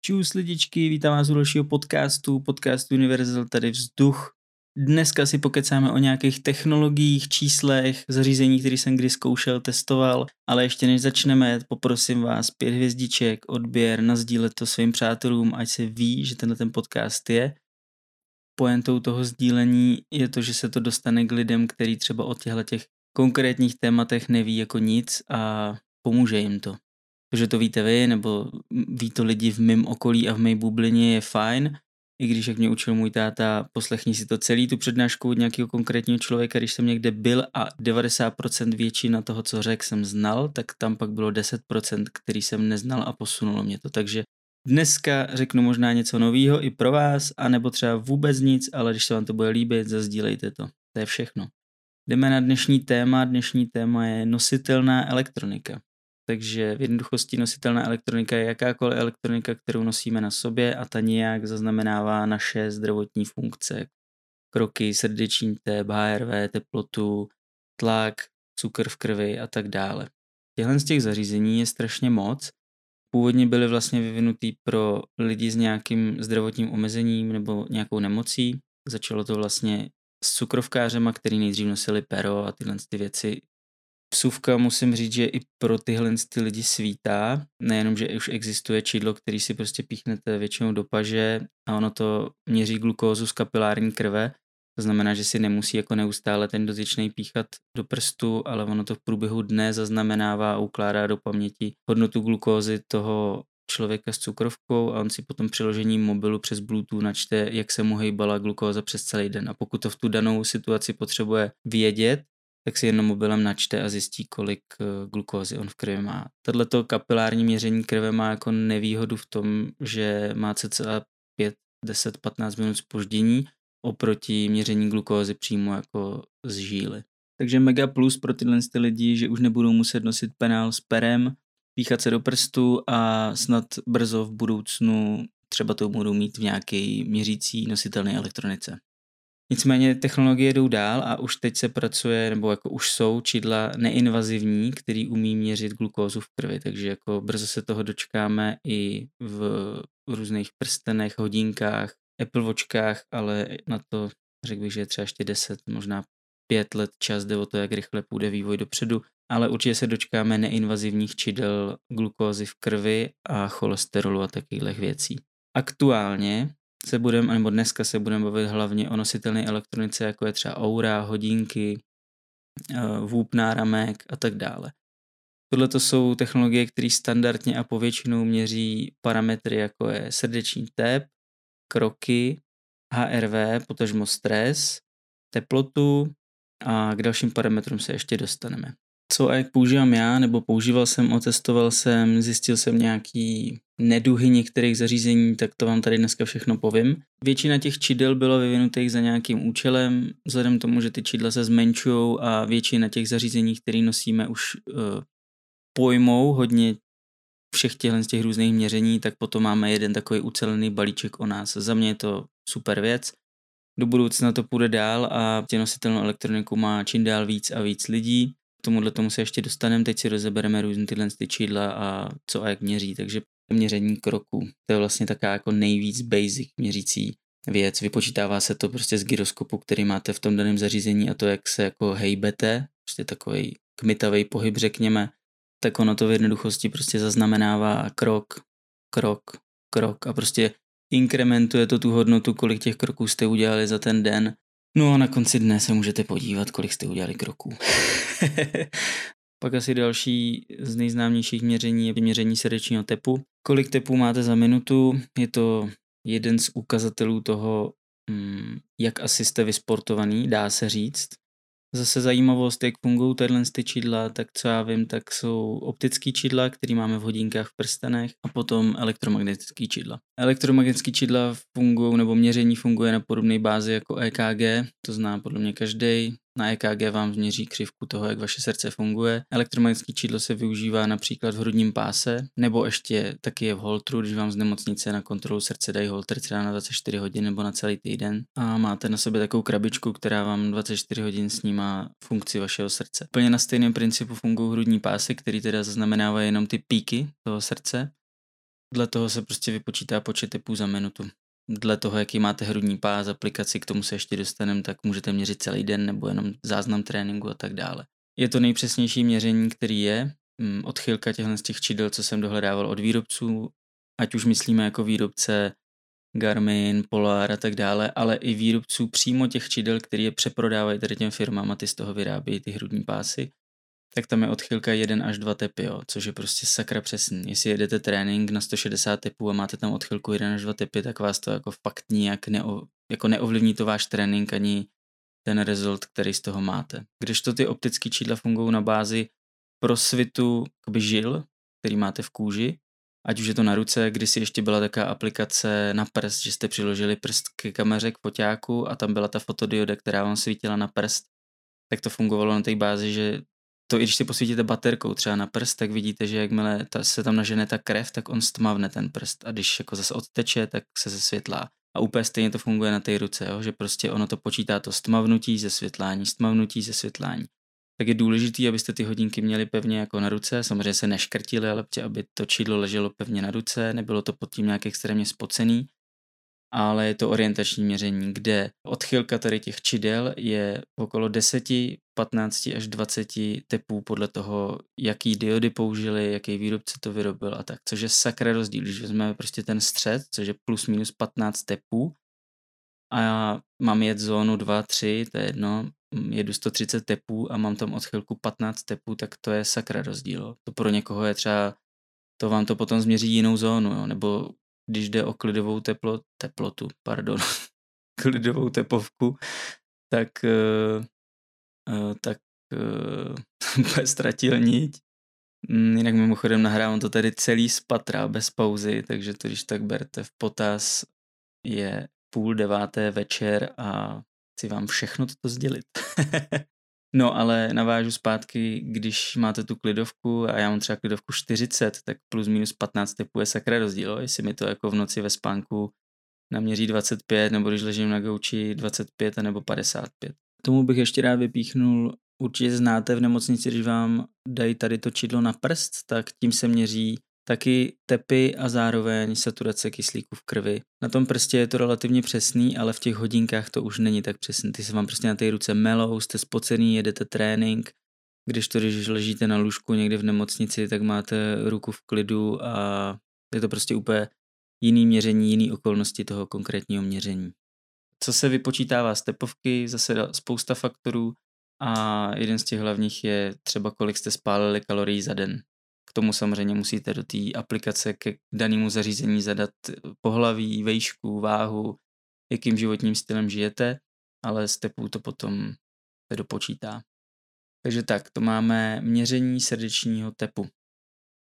Čus lidičky, vítám vás u dalšího podcastu, podcast Universal, tady vzduch. Dneska si pokecáme o nějakých technologiích, číslech, zařízení, které jsem kdy zkoušel, testoval, ale ještě než začneme, poprosím vás pět hvězdiček, odběr, nazdílet to svým přátelům, ať se ví, že tenhle ten podcast je. Pojentou toho sdílení je to, že se to dostane k lidem, který třeba o těchto těch konkrétních tématech neví jako nic a pomůže jim to. Že to víte vy, nebo ví to lidi v mém okolí a v mé bublině je fajn, i když, jak mě učil můj táta, poslechni si to celý tu přednášku od nějakého konkrétního člověka, když jsem někde byl a 90% většina toho, co řekl, jsem znal, tak tam pak bylo 10%, který jsem neznal a posunulo mě to. Takže dneska řeknu možná něco nového i pro vás, anebo třeba vůbec nic, ale když se vám to bude líbit, zazdílejte to. To je všechno. Jdeme na dnešní téma. Dnešní téma je nositelná elektronika. Takže v jednoduchosti nositelná elektronika je jakákoliv elektronika, kterou nosíme na sobě a ta nějak zaznamenává naše zdravotní funkce. Kroky, srdeční tep, HRV, teplotu, tlak, cukr v krvi a tak dále. Těchhle z těch zařízení je strašně moc. Původně byly vlastně vyvinutý pro lidi s nějakým zdravotním omezením nebo nějakou nemocí. Začalo to vlastně s cukrovkářema, který nejdřív nosili pero a tyhle ty věci Psůvka musím říct, že i pro tyhle ty lidi svítá, nejenom, že už existuje čidlo, který si prostě píchnete většinou do paže a ono to měří glukózu z kapilární krve, to znamená, že si nemusí jako neustále ten dotyčný píchat do prstu, ale ono to v průběhu dne zaznamenává a ukládá do paměti hodnotu glukózy toho člověka s cukrovkou a on si potom přiložením mobilu přes Bluetooth načte, jak se mu hejbala glukóza přes celý den. A pokud to v tu danou situaci potřebuje vědět, tak si jenom mobilem načte a zjistí, kolik eh, glukózy on v krvi má. Tohleto kapilární měření krve má jako nevýhodu v tom, že má cca 5, 10, 15 minut spoždění oproti měření glukózy přímo jako z žíly. Takže mega plus pro tyhle ty lidi, že už nebudou muset nosit penál s perem, píchat se do prstu a snad brzo v budoucnu třeba to budou mít v nějaké měřící nositelné elektronice. Nicméně technologie jdou dál a už teď se pracuje, nebo jako už jsou čidla neinvazivní, který umí měřit glukózu v krvi, takže jako brzo se toho dočkáme i v různých prstenech, hodinkách, Apple Watchkách, ale na to řekl bych, že je třeba ještě 10, možná 5 let čas, jde o to, jak rychle půjde vývoj dopředu, ale určitě se dočkáme neinvazivních čidel glukózy v krvi a cholesterolu a takových věcí. Aktuálně se budeme, nebo dneska se budeme bavit hlavně o nositelné elektronice, jako je třeba aura, hodinky, eh, vůb náramek a tak dále. Tohle to jsou technologie, které standardně a povětšinou měří parametry, jako je srdeční tep, kroky, HRV, potažmo stres, teplotu a k dalším parametrům se ještě dostaneme co a jak používám já, nebo používal jsem, otestoval jsem, zjistil jsem nějaký neduhy některých zařízení, tak to vám tady dneska všechno povím. Většina těch čidel bylo vyvinutých za nějakým účelem, vzhledem k tomu, že ty čidla se zmenšují a většina těch zařízení, které nosíme, už uh, pojmou hodně všech těchto z těch různých měření, tak potom máme jeden takový ucelený balíček o nás. Za mě je to super věc. Do budoucna to půjde dál a tě nositelnou elektroniku má čím dál víc a víc lidí tomuhle tomu se ještě dostaneme, teď si rozebereme různé tyhle ty čídla a co a jak měří, takže měření kroků. To je vlastně taková jako nejvíc basic měřící věc. Vypočítává se to prostě z gyroskopu, který máte v tom daném zařízení a to, jak se jako hejbete, prostě takový kmitavý pohyb, řekněme, tak ono to v jednoduchosti prostě zaznamenává krok, krok, krok a prostě inkrementuje to tu hodnotu, kolik těch kroků jste udělali za ten den No a na konci dne se můžete podívat, kolik jste udělali kroků. Pak asi další z nejznámějších měření je měření srdečního tepu. Kolik tepů máte za minutu? Je to jeden z ukazatelů toho, mm, jak asi jste vysportovaný, dá se říct. Zase zajímavost, jak fungují tyhle ty čidla, tak co já vím, tak jsou optické čidla, které máme v hodinkách v prstenech a potom elektromagnetické čidla. Elektromagnetické čidla fungují, nebo měření funguje na podobné bázi jako EKG, to zná podle mě každý. Na EKG vám změří křivku toho, jak vaše srdce funguje. Elektromagnetické čidlo se využívá například v hrudním páse, nebo ještě taky je v holtru, když vám z nemocnice na kontrolu srdce dají holter třeba na 24 hodin nebo na celý týden a máte na sobě takovou krabičku, která vám 24 hodin snímá funkci vašeho srdce. Plně na stejném principu fungují hrudní pásy, který teda zaznamenávají jenom ty píky toho srdce. Dle toho se prostě vypočítá počet tepů za minutu dle toho, jaký máte hrudní pás, aplikaci, k tomu se ještě dostaneme, tak můžete měřit celý den nebo jenom záznam tréninku a tak dále. Je to nejpřesnější měření, který je, mm, odchylka těchto z těch čidel, co jsem dohledával od výrobců, ať už myslíme jako výrobce Garmin, Polar a tak dále, ale i výrobců přímo těch čidel, který je přeprodávají tady těm firmám a ty z toho vyrábějí ty hrudní pásy tak tam je odchylka 1 až 2 tepy, jo, což je prostě sakra přesný. Jestli jedete trénink na 160 tepů a máte tam odchylku 1 až 2 tepy, tak vás to jako fakt nijak neo, jako neovlivní to váš trénink ani ten result, který z toho máte. Když to ty optické čídla fungují na bázi prosvitu žil, který máte v kůži, ať už je to na ruce, když si ještě byla taková aplikace na prst, že jste přiložili prst k kameře, k foťáku a tam byla ta fotodioda, která vám svítila na prst, tak to fungovalo na té bázi, že to i když si posvítíte baterkou třeba na prst, tak vidíte, že jakmile ta, se tam nažene ta krev, tak on stmavne ten prst a když jako zase odteče, tak se zesvětlá. A úplně stejně to funguje na té ruce, jo? že prostě ono to počítá to stmavnutí, zesvětlání, stmavnutí, zesvětlání. Tak je důležité, abyste ty hodinky měli pevně jako na ruce, samozřejmě se neškrtili, ale aby to čidlo leželo pevně na ruce, nebylo to pod tím nějak extrémně spocený ale je to orientační měření, kde odchylka tady těch čidel je okolo 10, 15 až 20 tepů podle toho, jaký diody použili, jaký výrobce to vyrobil a tak, což je sakra rozdíl, když vezmeme prostě ten střed, což je plus minus 15 tepů a já mám jet zónu 2, 3, to je jedno, jedu 130 tepů a mám tam odchylku 15 tepů, tak to je sakra rozdíl. To pro někoho je třeba, to vám to potom změří jinou zónu, jo? nebo když jde o klidovou teplo, teplotu, pardon, klidovou tepovku, tak, uh, tak uh, ztratil niť. Mm, jinak mimochodem nahrávám to tady celý z patra bez pauzy, takže to když tak berte v potaz, je půl deváté večer a chci vám všechno toto sdělit. No ale navážu zpátky, když máte tu klidovku a já mám třeba klidovku 40, tak plus minus 15 typů je sakra rozdíl, jestli mi to jako v noci ve spánku naměří 25, nebo když ležím na gauči 25 nebo 55. Tomu bych ještě rád vypíchnul, určitě znáte v nemocnici, když vám dají tady to čidlo na prst, tak tím se měří taky tepy a zároveň saturace kyslíku v krvi. Na tom prstě je to relativně přesný, ale v těch hodinkách to už není tak přesný. Ty se vám prostě na té ruce melou, jste spocený, jedete trénink, když to, když ležíte na lůžku někde v nemocnici, tak máte ruku v klidu a je to prostě úplně jiný měření, jiný okolnosti toho konkrétního měření. Co se vypočítává z tepovky, zase spousta faktorů a jeden z těch hlavních je třeba kolik jste spálili kalorií za den tomu samozřejmě musíte do té aplikace k danému zařízení zadat pohlaví, vejšku, váhu, jakým životním stylem žijete, ale z tepů to potom se dopočítá. Takže tak, to máme měření srdečního tepu.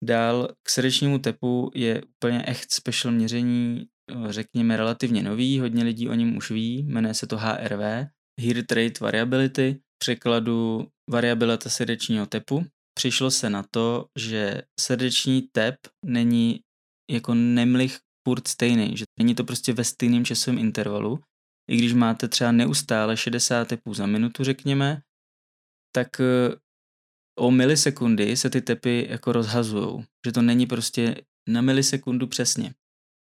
Dál k srdečnímu tepu je úplně echt special měření, řekněme relativně nový, hodně lidí o něm už ví, jmenuje se to HRV, Heart Rate Variability, překladu variabilita srdečního tepu přišlo se na to, že srdeční tep není jako nemlich furt stejný, že není to prostě ve stejném časovém intervalu. I když máte třeba neustále 60 tepů za minutu, řekněme, tak eh, o milisekundy se ty tepy jako rozhazují. Že to není prostě na milisekundu přesně.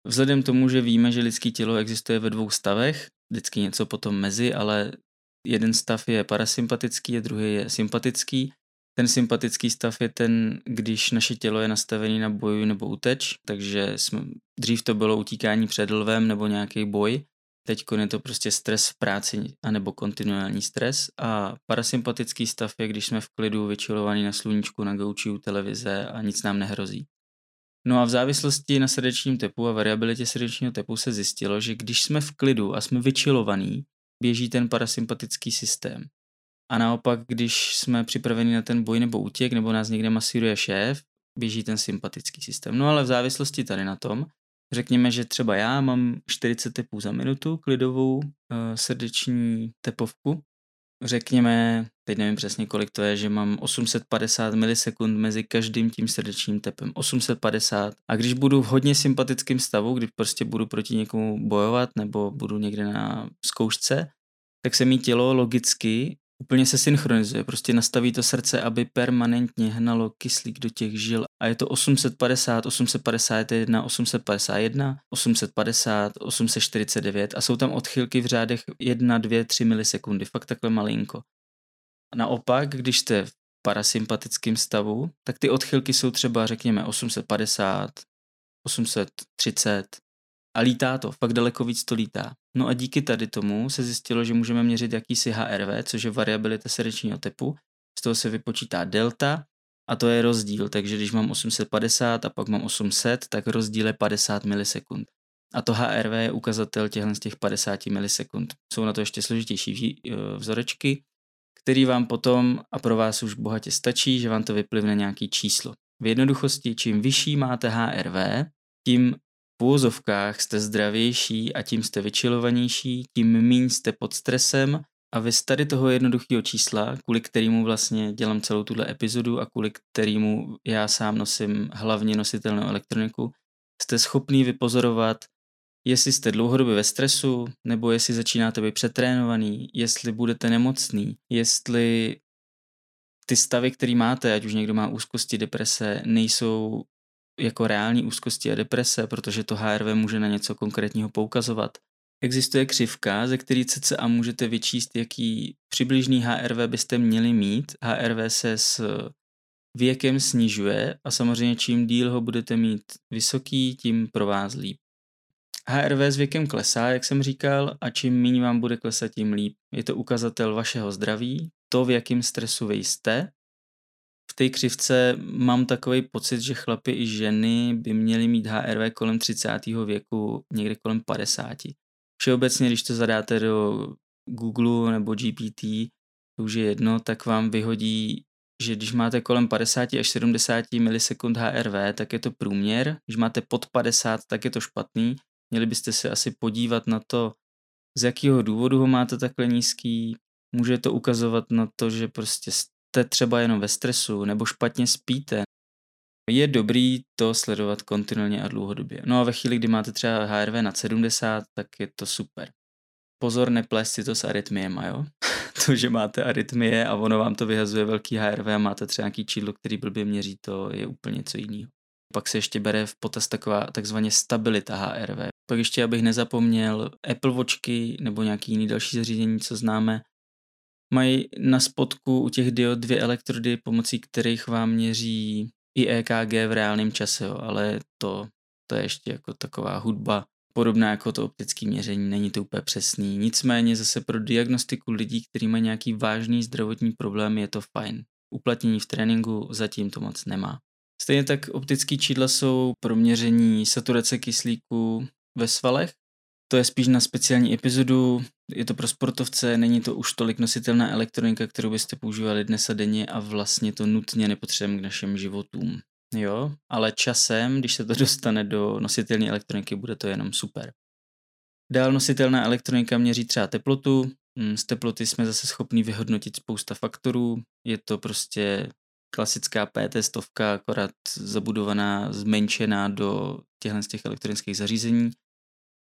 Vzhledem tomu, že víme, že lidský tělo existuje ve dvou stavech, vždycky něco potom mezi, ale jeden stav je parasympatický a druhý je sympatický, ten sympatický stav je ten, když naše tělo je nastavené na boju nebo uteč, takže jsme, dřív to bylo utíkání před lvem nebo nějaký boj, teď je to prostě stres v práci anebo kontinuální stres a parasympatický stav je, když jsme v klidu vyčilovaní na sluníčku, na gauči u televize a nic nám nehrozí. No a v závislosti na srdečním tepu a variabilitě srdečního tepu se zjistilo, že když jsme v klidu a jsme vyčilovaní, běží ten parasympatický systém. A naopak, když jsme připraveni na ten boj nebo útěk, nebo nás někde masíruje šéf, běží ten sympatický systém. No ale v závislosti tady na tom, řekněme, že třeba já mám 40 tepů za minutu, klidovou uh, srdeční tepovku, řekněme, teď nevím přesně kolik to je, že mám 850 milisekund mezi každým tím srdečním tepem. 850. A když budu v hodně sympatickém stavu, když prostě budu proti někomu bojovat nebo budu někde na zkoušce, tak se mi tělo logicky úplně se synchronizuje, prostě nastaví to srdce, aby permanentně hnalo kyslík do těch žil a je to 850, 851, 851, 850, 849 a jsou tam odchylky v řádech 1, 2, 3 milisekundy, fakt takhle malinko. Naopak, když jste v parasympatickém stavu, tak ty odchylky jsou třeba řekněme 850, 830 a lítá to, fakt daleko víc to lítá. No a díky tady tomu se zjistilo, že můžeme měřit jakýsi HRV, což je variabilita srdečního tepu. Z toho se vypočítá delta a to je rozdíl, takže když mám 850 a pak mám 800, tak rozdíl je 50 milisekund. A to HRV je ukazatel těchto z těch 50 milisekund. Jsou na to ještě složitější eh, vzorečky, který vám potom, a pro vás už bohatě stačí, že vám to vyplivne nějaký číslo. V jednoduchosti, čím vyšší máte HRV, tím v úvozovkách jste zdravější a tím jste vyčilovanější, tím méně jste pod stresem. A vy z tady toho jednoduchého čísla, kvůli kterému vlastně dělám celou tuhle epizodu a kvůli kterému já sám nosím hlavně nositelnou elektroniku, jste schopný vypozorovat, jestli jste dlouhodobě ve stresu, nebo jestli začínáte být přetrénovaný, jestli budete nemocný, jestli ty stavy, které máte, ať už někdo má úzkosti, deprese, nejsou jako reální úzkosti a deprese, protože to HRV může na něco konkrétního poukazovat. Existuje křivka, ze který a můžete vyčíst, jaký přibližný HRV byste měli mít. HRV se s věkem snižuje a samozřejmě čím díl ho budete mít vysoký, tím pro vás líp. HRV s věkem klesá, jak jsem říkal, a čím méně vám bude klesat, tím líp. Je to ukazatel vašeho zdraví, to, v jakém stresu vy jste v té křivce mám takový pocit, že chlapy i ženy by měly mít HRV kolem 30. věku, někde kolem 50. Všeobecně, když to zadáte do Google nebo GPT, to už je jedno, tak vám vyhodí, že když máte kolem 50 až 70 milisekund HRV, tak je to průměr. Když máte pod 50, tak je to špatný. Měli byste se asi podívat na to, z jakého důvodu ho máte takhle nízký. Může to ukazovat na to, že prostě jste třeba jenom ve stresu nebo špatně spíte, je dobrý to sledovat kontinuálně a dlouhodobě. No a ve chvíli, kdy máte třeba HRV na 70, tak je to super. Pozor, neplést si to s arytmiema, jo? to, že máte arytmie a ono vám to vyhazuje velký HRV a máte třeba nějaký čídlo, který blbě měří, to je úplně něco jiného. Pak se ještě bere v potaz taková takzvaně stabilita HRV. Pak ještě, abych nezapomněl, Apple Watchky nebo nějaký jiný další zařízení, co známe, Mají na spodku u těch diod dvě elektrody, pomocí kterých vám měří i EKG v reálném čase, jo, ale to, to je ještě jako taková hudba, podobná jako to optické měření, není to úplně přesný. Nicméně zase pro diagnostiku lidí, kteří mají nějaký vážný zdravotní problém, je to fajn. Uplatnění v tréninku zatím to moc nemá. Stejně tak optické čidla jsou pro měření saturace kyslíku ve svalech, to je spíš na speciální epizodu, je to pro sportovce, není to už tolik nositelná elektronika, kterou byste používali dnes a denně a vlastně to nutně nepotřebujeme k našim životům. Jo, ale časem, když se to dostane do nositelné elektroniky, bude to jenom super. Dál nositelná elektronika měří třeba teplotu, hm, z teploty jsme zase schopni vyhodnotit spousta faktorů, je to prostě klasická PT stovka, akorát zabudovaná, zmenšená do těchto z těch elektronických zařízení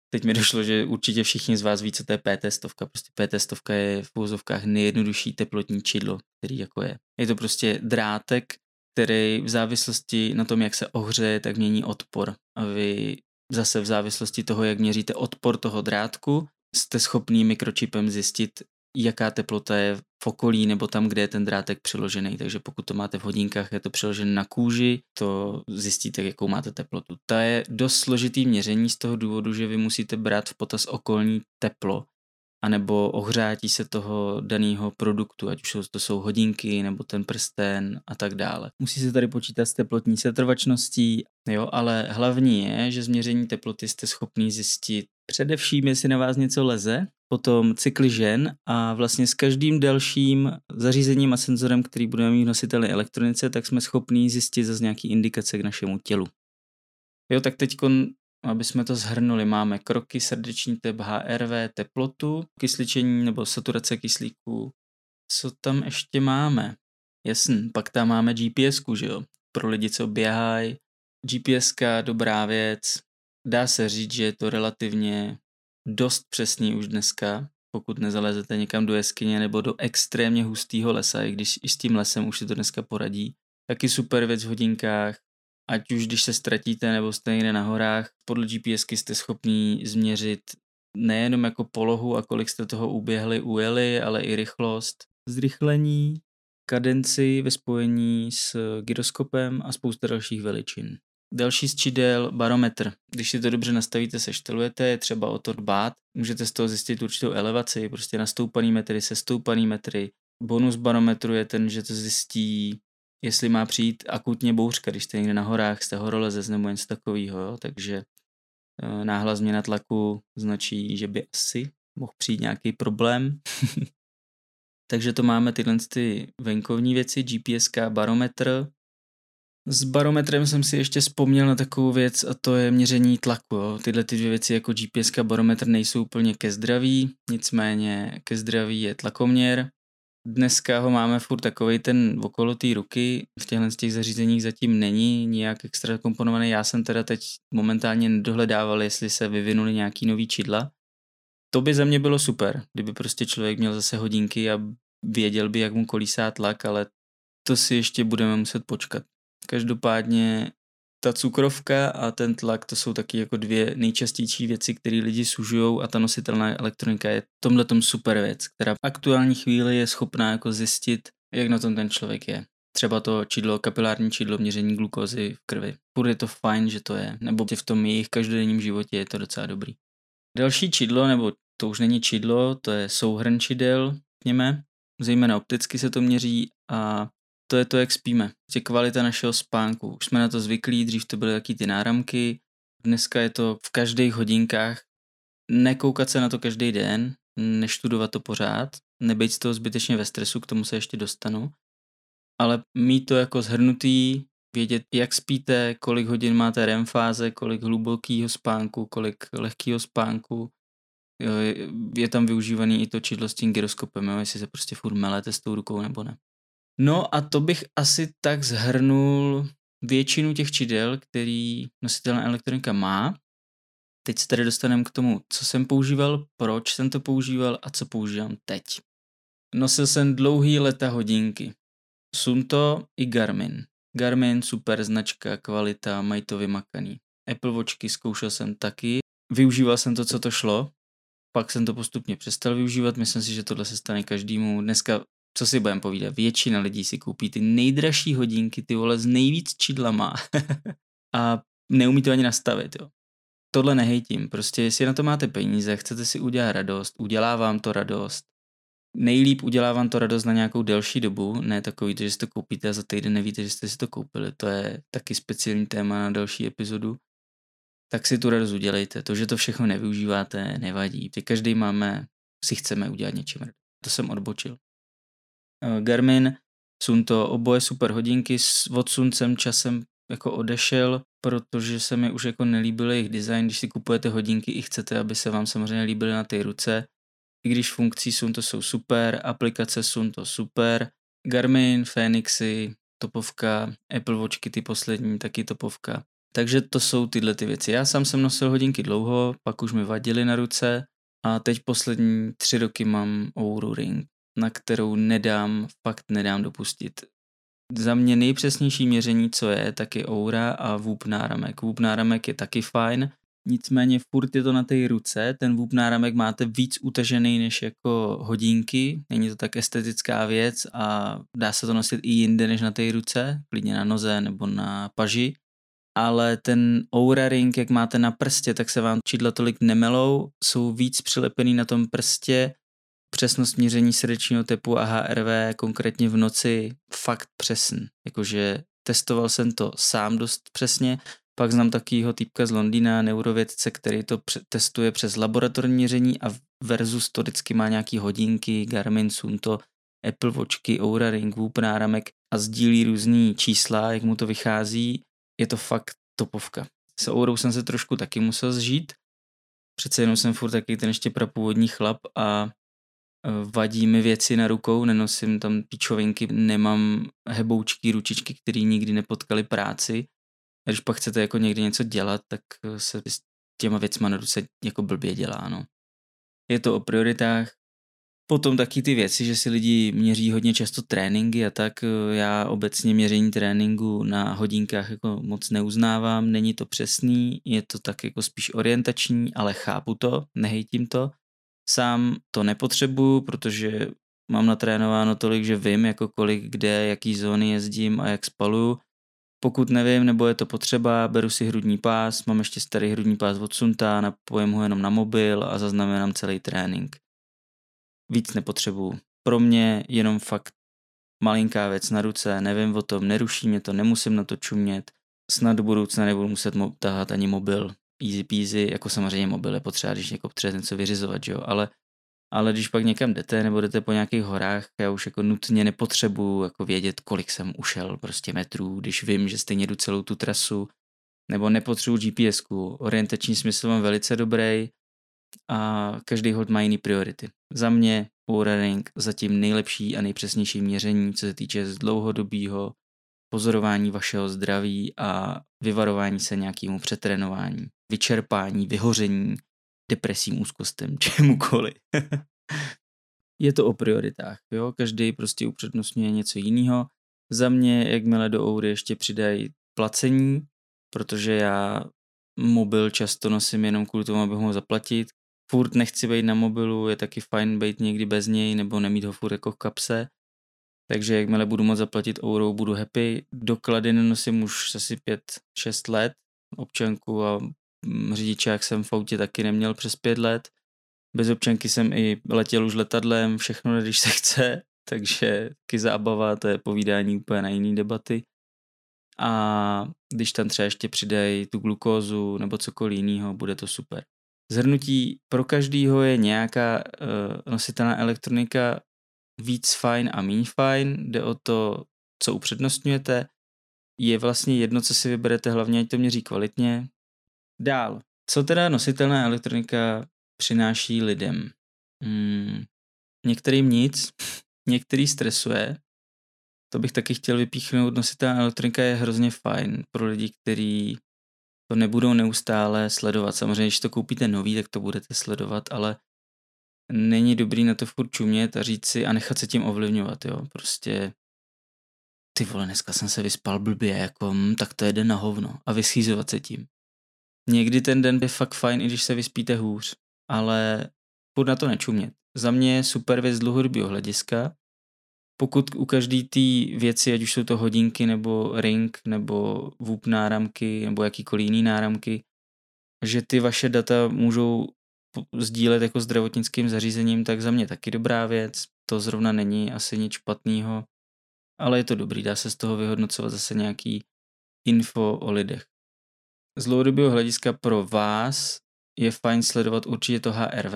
teď mi došlo, že určitě všichni z vás ví, co to je PT stovka. Prostě PT stovka je v pouzovkách nejjednodušší teplotní čidlo, který jako je. Je to prostě drátek, který v závislosti na tom, jak se ohřeje, tak mění odpor. A vy zase v závislosti toho, jak měříte odpor toho drátku, jste schopný mikročipem zjistit, jaká teplota je v okolí nebo tam, kde je ten drátek přiložený. Takže pokud to máte v hodinkách, je to přiložené na kůži, to zjistíte, jakou máte teplotu. Ta je dost složitý měření z toho důvodu, že vy musíte brát v potaz okolní teplo, anebo ohřátí se toho daného produktu, ať už to jsou hodinky, nebo ten prsten a tak dále. Musí se tady počítat s teplotní setrvačností, jo, ale hlavní je, že změření teploty jste schopný zjistit především, jestli na vás něco leze, potom cykly žen a vlastně s každým dalším zařízením a senzorem, který budeme mít v nositelné elektronice, tak jsme schopní zjistit zase nějaký indikace k našemu tělu. Jo, tak teď, aby jsme to zhrnuli, máme kroky, srdeční tep, HRV, teplotu, kysličení nebo saturace kyslíku, co tam ještě máme? Jasný, pak tam máme gps že jo? Pro lidi, co běhají. gps dobrá věc. Dá se říct, že je to relativně dost přesný už dneska, pokud nezalezete někam do jeskyně nebo do extrémně hustého lesa, i když i s tím lesem už si to dneska poradí. Taky super věc v hodinkách, ať už když se ztratíte nebo jste někde na horách, podle GPSky jste schopní změřit nejenom jako polohu a kolik jste toho uběhli, ujeli, ale i rychlost, zrychlení, kadenci ve spojení s gyroskopem a spousta dalších veličin. Další z barometr. Když si to dobře nastavíte, seštelujete, je třeba o to dbát. Můžete z toho zjistit určitou elevaci, prostě nastoupaný metry, sestoupaný metry. Bonus barometru je ten, že to zjistí, jestli má přijít akutně bouřka, když jste někde na horách, jste horolezec nebo něco takového, takže eh, náhla změna tlaku značí, že by asi mohl přijít nějaký problém. takže to máme tyhle ty venkovní věci, GPS, barometr, s barometrem jsem si ještě vzpomněl na takovou věc a to je měření tlaku. Jo. Tyhle ty dvě věci jako GPS a barometr nejsou úplně ke zdraví, nicméně ke zdraví je tlakoměr. Dneska ho máme furt takový ten okolo té ruky, v těchto z těch zařízeních zatím není nijak extra komponovaný. Já jsem teda teď momentálně nedohledával, jestli se vyvinuli nějaký nový čidla. To by za mě bylo super, kdyby prostě člověk měl zase hodinky a věděl by, jak mu kolísá tlak, ale to si ještě budeme muset počkat. Každopádně ta cukrovka a ten tlak, to jsou taky jako dvě nejčastější věci, které lidi sužují a ta nositelná elektronika je tomhle tom super věc, která v aktuální chvíli je schopná jako zjistit, jak na tom ten člověk je. Třeba to čidlo, kapilární čidlo, měření glukózy v krvi. Furt je to fajn, že to je, nebo v tom jejich každodenním životě je to docela dobrý. Další čidlo, nebo to už není čidlo, to je souhrn čidel, řekněme. Zejména opticky se to měří a to je to, jak spíme. Prostě kvalita našeho spánku. Už jsme na to zvyklí, dřív to byly taky ty náramky, dneska je to v každých hodinkách. Nekoukat se na to každý den, neštudovat to pořád, nebejt z toho zbytečně ve stresu, k tomu se ještě dostanu, ale mít to jako zhrnutý, vědět, jak spíte, kolik hodin máte REM fáze, kolik hlubokého spánku, kolik lehkého spánku. Jo, je tam využívaný i to čidlo s tím gyroskopem, jo, jestli se prostě furt melete s tou rukou nebo ne. No a to bych asi tak zhrnul většinu těch čidel, který nositelná elektronika má. Teď se tady dostaneme k tomu, co jsem používal, proč jsem to používal a co používám teď. Nosil jsem dlouhý leta hodinky. Sunto i Garmin. Garmin, super značka, kvalita, mají to vymakaný. Apple Watchky zkoušel jsem taky. Využíval jsem to, co to šlo. Pak jsem to postupně přestal využívat. Myslím si, že tohle se stane každému. Dneska co si budeme povídat, většina lidí si koupí ty nejdražší hodinky, ty vole s nejvíc čidlama a neumí to ani nastavit, jo. Tohle nehejtím, prostě jestli na to máte peníze, chcete si udělat radost, udělá vám to radost, nejlíp udělá vám to radost na nějakou delší dobu, ne takový, že si to koupíte a za týden nevíte, že jste si to koupili, to je taky speciální téma na další epizodu, tak si tu radost udělejte. To, že to všechno nevyužíváte, nevadí. Ty každý máme, si chceme udělat něčím. To jsem odbočil. Eh, Garmin, jsou to oboje super hodinky, s odsuncem časem jako odešel, protože se mi už jako nelíbil jejich design, když si kupujete hodinky i chcete, aby se vám samozřejmě líbily na té ruce, i když funkcí jsou to jsou super, aplikace jsou to super, Garmin, Phoenixy, topovka, Apple Watchky ty poslední, taky topovka. Takže to jsou tyhle ty věci. Já sám jsem nosil hodinky dlouho, pak už mi vadily na ruce a teď poslední tři roky mám Oura Ring na kterou nedám, fakt nedám dopustit. Za mě nejpřesnější měření, co je, tak je Oura a Whoop náramek. Whoop náramek je taky fajn, nicméně furt je to na té ruce, ten Whoop náramek máte víc utažený než jako hodinky, není to tak estetická věc a dá se to nosit i jinde než na té ruce, klidně na noze nebo na paži, ale ten Oura Ring, jak máte na prstě, tak se vám čidla tolik nemelou, jsou víc přilepený na tom prstě přesnost měření srdečního tepu a HRV konkrétně v noci fakt přesný. Jakože testoval jsem to sám dost přesně, pak znám takýho týpka z Londýna, neurovědce, který to testuje přes laboratorní měření a versus to vždycky má nějaký hodinky, Garmin, Sunto, Apple Watchky, Oura Ring, Whoop náramek a sdílí různý čísla, jak mu to vychází. Je to fakt topovka. Se Ourou jsem se trošku taky musel zžít. Přece jenom jsem furt taky ten ještě prapůvodní chlap a vadí mi věci na rukou, nenosím tam píčovinky, nemám heboučky, ručičky, které nikdy nepotkali práci. A když pak chcete jako někdy něco dělat, tak se s těma věcma na ruce jako blbě dělá, no. Je to o prioritách. Potom taky ty věci, že si lidi měří hodně často tréninky a tak já obecně měření tréninku na hodinkách jako moc neuznávám, není to přesný, je to tak jako spíš orientační, ale chápu to, nehejtím to. Sám to nepotřebuju, protože mám natrénováno tolik, že vím, jako kolik, kde, jaký zóny jezdím a jak spaluju. Pokud nevím, nebo je to potřeba, beru si hrudní pás, mám ještě starý hrudní pás od Sunta, napojím ho jenom na mobil a zaznamenám celý trénink. Víc nepotřebuju. Pro mě jenom fakt malinká věc na ruce, nevím o tom, neruší mě to, nemusím na to čumět. Snad do budoucna nebudu muset tahat ani mobil. Easy peasy, jako samozřejmě mobil je potřeba, když někoho potřebuje něco vyřizovat, jo, ale ale když pak někam jdete nebo jdete po nějakých horách, já už jako nutně nepotřebuju jako vědět, kolik jsem ušel prostě metrů, když vím, že stejně jdu celou tu trasu, nebo nepotřebuji gps Orientační smysl mám velice dobrý a každý hod má jiný priority. Za mě running zatím nejlepší a nejpřesnější měření, co se týče z dlouhodobého pozorování vašeho zdraví a vyvarování se nějakému přetrénování, vyčerpání, vyhoření, depresím, úzkostem, čemukoliv. je to o prioritách, jo, každý prostě upřednostňuje něco jiného. Za mě, jakmile do Oury ještě přidají placení, protože já mobil často nosím jenom kvůli tomu, abych mohl zaplatit. Furt nechci být na mobilu, je taky fajn být někdy bez něj nebo nemít ho furt jako v kapse. Takže jakmile budu moct zaplatit euro, budu happy. Doklady nenosím už asi 5-6 let, občanku a Mm, řidičák jsem v autě taky neměl přes pět let. Bez občanky jsem i letěl už letadlem, všechno, když se chce, takže taky zábava, to je povídání úplně na jiný debaty. A když tam třeba ještě přidají tu glukózu nebo cokoliv jiného, bude to super. Zhrnutí pro každýho je nějaká uh, nositelná elektronika víc fajn a méně fajn, jde o to, co upřednostňujete. Je vlastně jedno, co si vyberete, hlavně ať to měří kvalitně, Dál. Co teda nositelná elektronika přináší lidem? Hmm, některým nic, některý stresuje. To bych taky chtěl vypíchnout. Nositelná elektronika je hrozně fajn pro lidi, kteří to nebudou neustále sledovat. Samozřejmě, když to koupíte nový, tak to budete sledovat, ale není dobrý na to furt čumět a říct si a nechat se tím ovlivňovat, jo. Prostě ty vole, dneska jsem se vyspal blbě, jako, hm, tak to jde na hovno a vyschýzovat se tím. Někdy ten den je fakt fajn, i když se vyspíte hůř, ale pod na to nečumět. Za mě je super věc z dlouhodobého hlediska. Pokud u každé té věci, ať už jsou to hodinky, nebo ring, nebo VUP náramky, nebo jakýkoliv jiný náramky, že ty vaše data můžou sdílet jako zdravotnickým zařízením, tak za mě taky dobrá věc. To zrovna není asi nic špatného, ale je to dobrý, dá se z toho vyhodnocovat zase nějaký info o lidech z dlouhodobého hlediska pro vás je fajn sledovat určitě to HRV,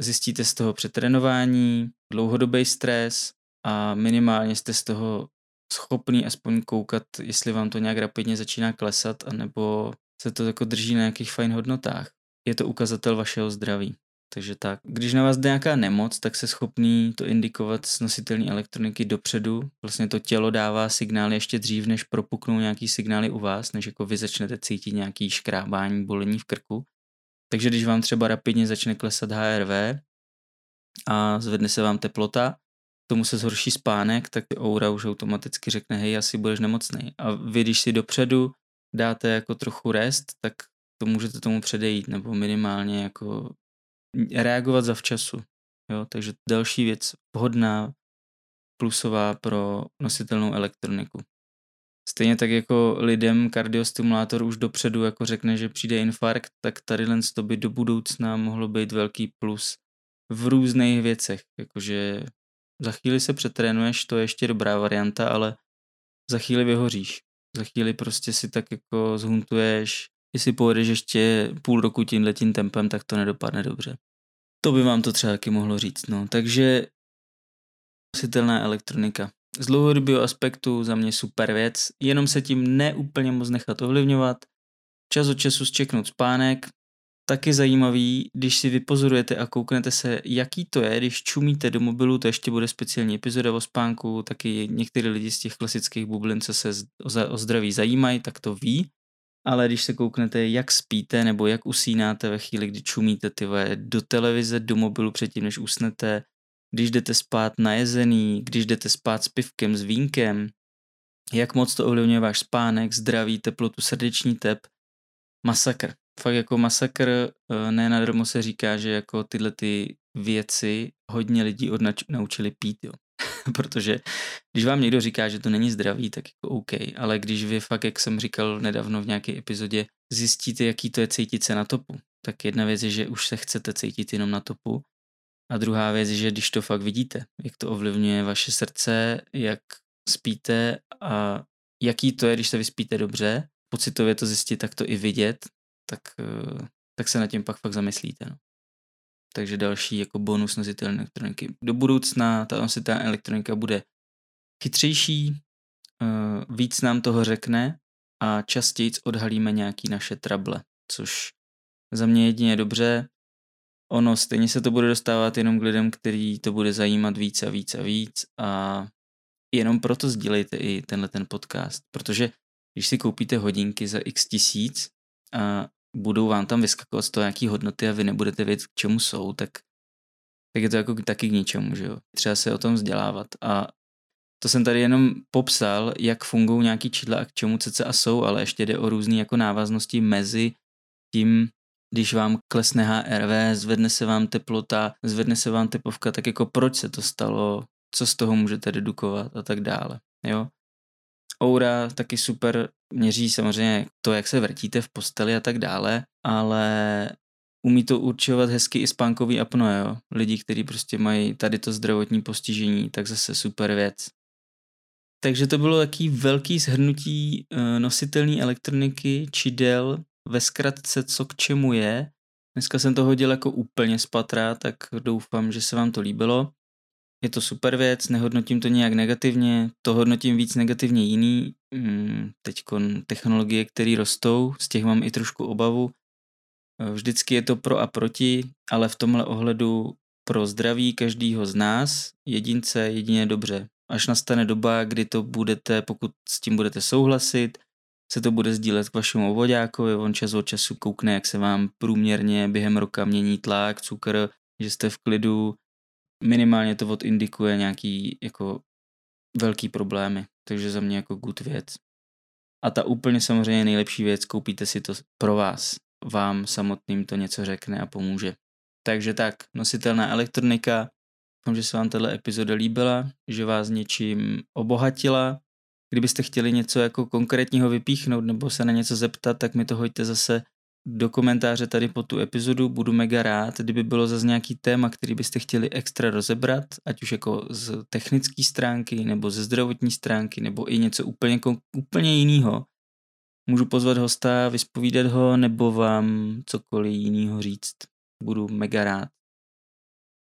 zjistíte z toho přetrénování, dlouhodobý stres a minimálně jste z toho schopný aspoň koukat, jestli vám to nějak rapidně začíná klesat, anebo se to jako drží na nějakých fajn hodnotách. Je to ukazatel vašeho zdraví. Takže tak, když na vás jde nějaká nemoc, tak se schopný to indikovat s nositelní elektroniky dopředu. Vlastně to tělo dává signály ještě dřív, než propuknou nějaký signály u vás, než jako vy začnete cítit nějaký škrábání, bolení v krku. Takže když vám třeba rapidně začne klesat HRV a zvedne se vám teplota, tomu se zhorší spánek, tak aura už automaticky řekne, hej, asi budeš nemocný. A vy, když si dopředu dáte jako trochu rest, tak to můžete tomu předejít, nebo minimálně jako reagovat zavčasu. Jo? Takže další věc vhodná plusová pro nositelnou elektroniku. Stejně tak jako lidem kardiostimulátor už dopředu jako řekne, že přijde infarkt, tak tady to by do budoucna mohlo být velký plus v různých věcech. Jakože za chvíli se přetrénuješ, to je ještě dobrá varianta, ale za chvíli vyhoříš. Za chvíli prostě si tak jako zhuntuješ, jestli pojedeš ještě půl roku tímhle tím tempem, tak to nedopadne dobře. To by vám to třeba taky mohlo říct. No. Takže nositelná elektronika. Z dlouhodobého aspektu za mě super věc, jenom se tím neúplně moc nechat ovlivňovat, čas od času zčeknout spánek, taky zajímavý, když si vypozorujete a kouknete se, jaký to je, když čumíte do mobilu, to ještě bude speciální epizoda o spánku, taky některý lidi z těch klasických bublin, co se o zdraví zajímají, tak to ví, ale když se kouknete, jak spíte nebo jak usínáte ve chvíli, kdy čumíte ty do televize, do mobilu předtím, než usnete, když jdete spát najezený, když jdete spát s pivkem, s vínkem, jak moc to ovlivňuje váš spánek, zdraví, teplotu, srdeční tep, masakr. Fakt jako masakr, eh, ne nadarmo se říká, že jako tyhle ty věci hodně lidí odnač- naučili pít, jo. Protože když vám někdo říká, že to není zdravý, tak jako OK, ale když vy fakt, jak jsem říkal nedávno v nějaké epizodě, zjistíte, jaký to je cítit se na topu, tak jedna věc je, že už se chcete cítit jenom na topu a druhá věc je, že když to fakt vidíte, jak to ovlivňuje vaše srdce, jak spíte a jaký to je, když se vyspíte dobře, pocitově to zjistit, tak to i vidět, tak, eh, tak se nad tím pak fakt zamyslíte. No. Takže další jako bonus nositelné elektroniky. Do budoucna ta nositelná elektronika bude chytřejší, eh, víc nám toho řekne a častěji odhalíme nějaký naše trable, což za mě jedině dobře. Ono stejně se to bude dostávat jenom k lidem, který to bude zajímat víc a víc a víc a jenom proto sdílejte i tenhle ten podcast, protože když si koupíte hodinky za x tisíc a budou vám tam vyskakovat z toho nějaký hodnoty a vy nebudete vědět, k čemu jsou, tak, tak je to jako taky k ničemu, že jo. Třeba se o tom vzdělávat a to jsem tady jenom popsal, jak fungují nějaký čidla a k čemu a jsou, ale ještě jde o různé jako návaznosti mezi tím, když vám klesne HRV, zvedne se vám teplota, zvedne se vám tepovka, tak jako proč se to stalo, co z toho můžete dedukovat a tak dále, jo. Oura taky super měří samozřejmě to, jak se vrtíte v posteli a tak dále, ale umí to určovat hezky i spánkový apno, jo. Lidi, kteří prostě mají tady to zdravotní postižení, tak zase super věc. Takže to bylo taký velký shrnutí uh, nositelné elektroniky, čidel, ve zkratce co k čemu je. Dneska jsem to hodil jako úplně z patra, tak doufám, že se vám to líbilo. Je to super věc, nehodnotím to nějak negativně, to hodnotím víc negativně jiný. Hmm, Teď technologie, které rostou, z těch mám i trošku obavu. Eh, vždycky je to pro a proti, ale v tomhle ohledu pro zdraví každého z nás, jedince, jedině dobře. Až nastane doba, kdy to budete, pokud s tím budete souhlasit, se to bude sdílet k vašemu ovodákovi, on čas od času koukne, jak se vám průměrně během roka mění tlak, cukr, že jste v klidu, minimálně to odindikuje nějaký jako velký problémy, takže za mě jako good věc. A ta úplně samozřejmě nejlepší věc, koupíte si to pro vás, vám samotným to něco řekne a pomůže. Takže tak, nositelná elektronika, doufám, že se vám tato epizoda líbila, že vás něčím obohatila. Kdybyste chtěli něco jako konkrétního vypíchnout nebo se na něco zeptat, tak mi to hoďte zase do komentáře tady po tu epizodu, budu mega rád, kdyby bylo zase nějaký téma, který byste chtěli extra rozebrat, ať už jako z technické stránky, nebo ze zdravotní stránky, nebo i něco úplně, úplně jiného. Můžu pozvat hosta, vyspovídat ho, nebo vám cokoliv jiného říct. Budu mega rád.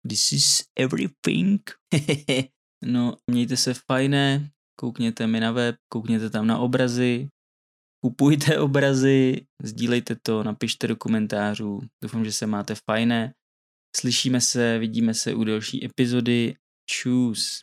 This is everything. no, mějte se fajné, koukněte mi na web, koukněte tam na obrazy, kupujte obrazy, sdílejte to, napište do komentářů. Doufám, že se máte fajné. Slyšíme se, vidíme se u další epizody. Čus.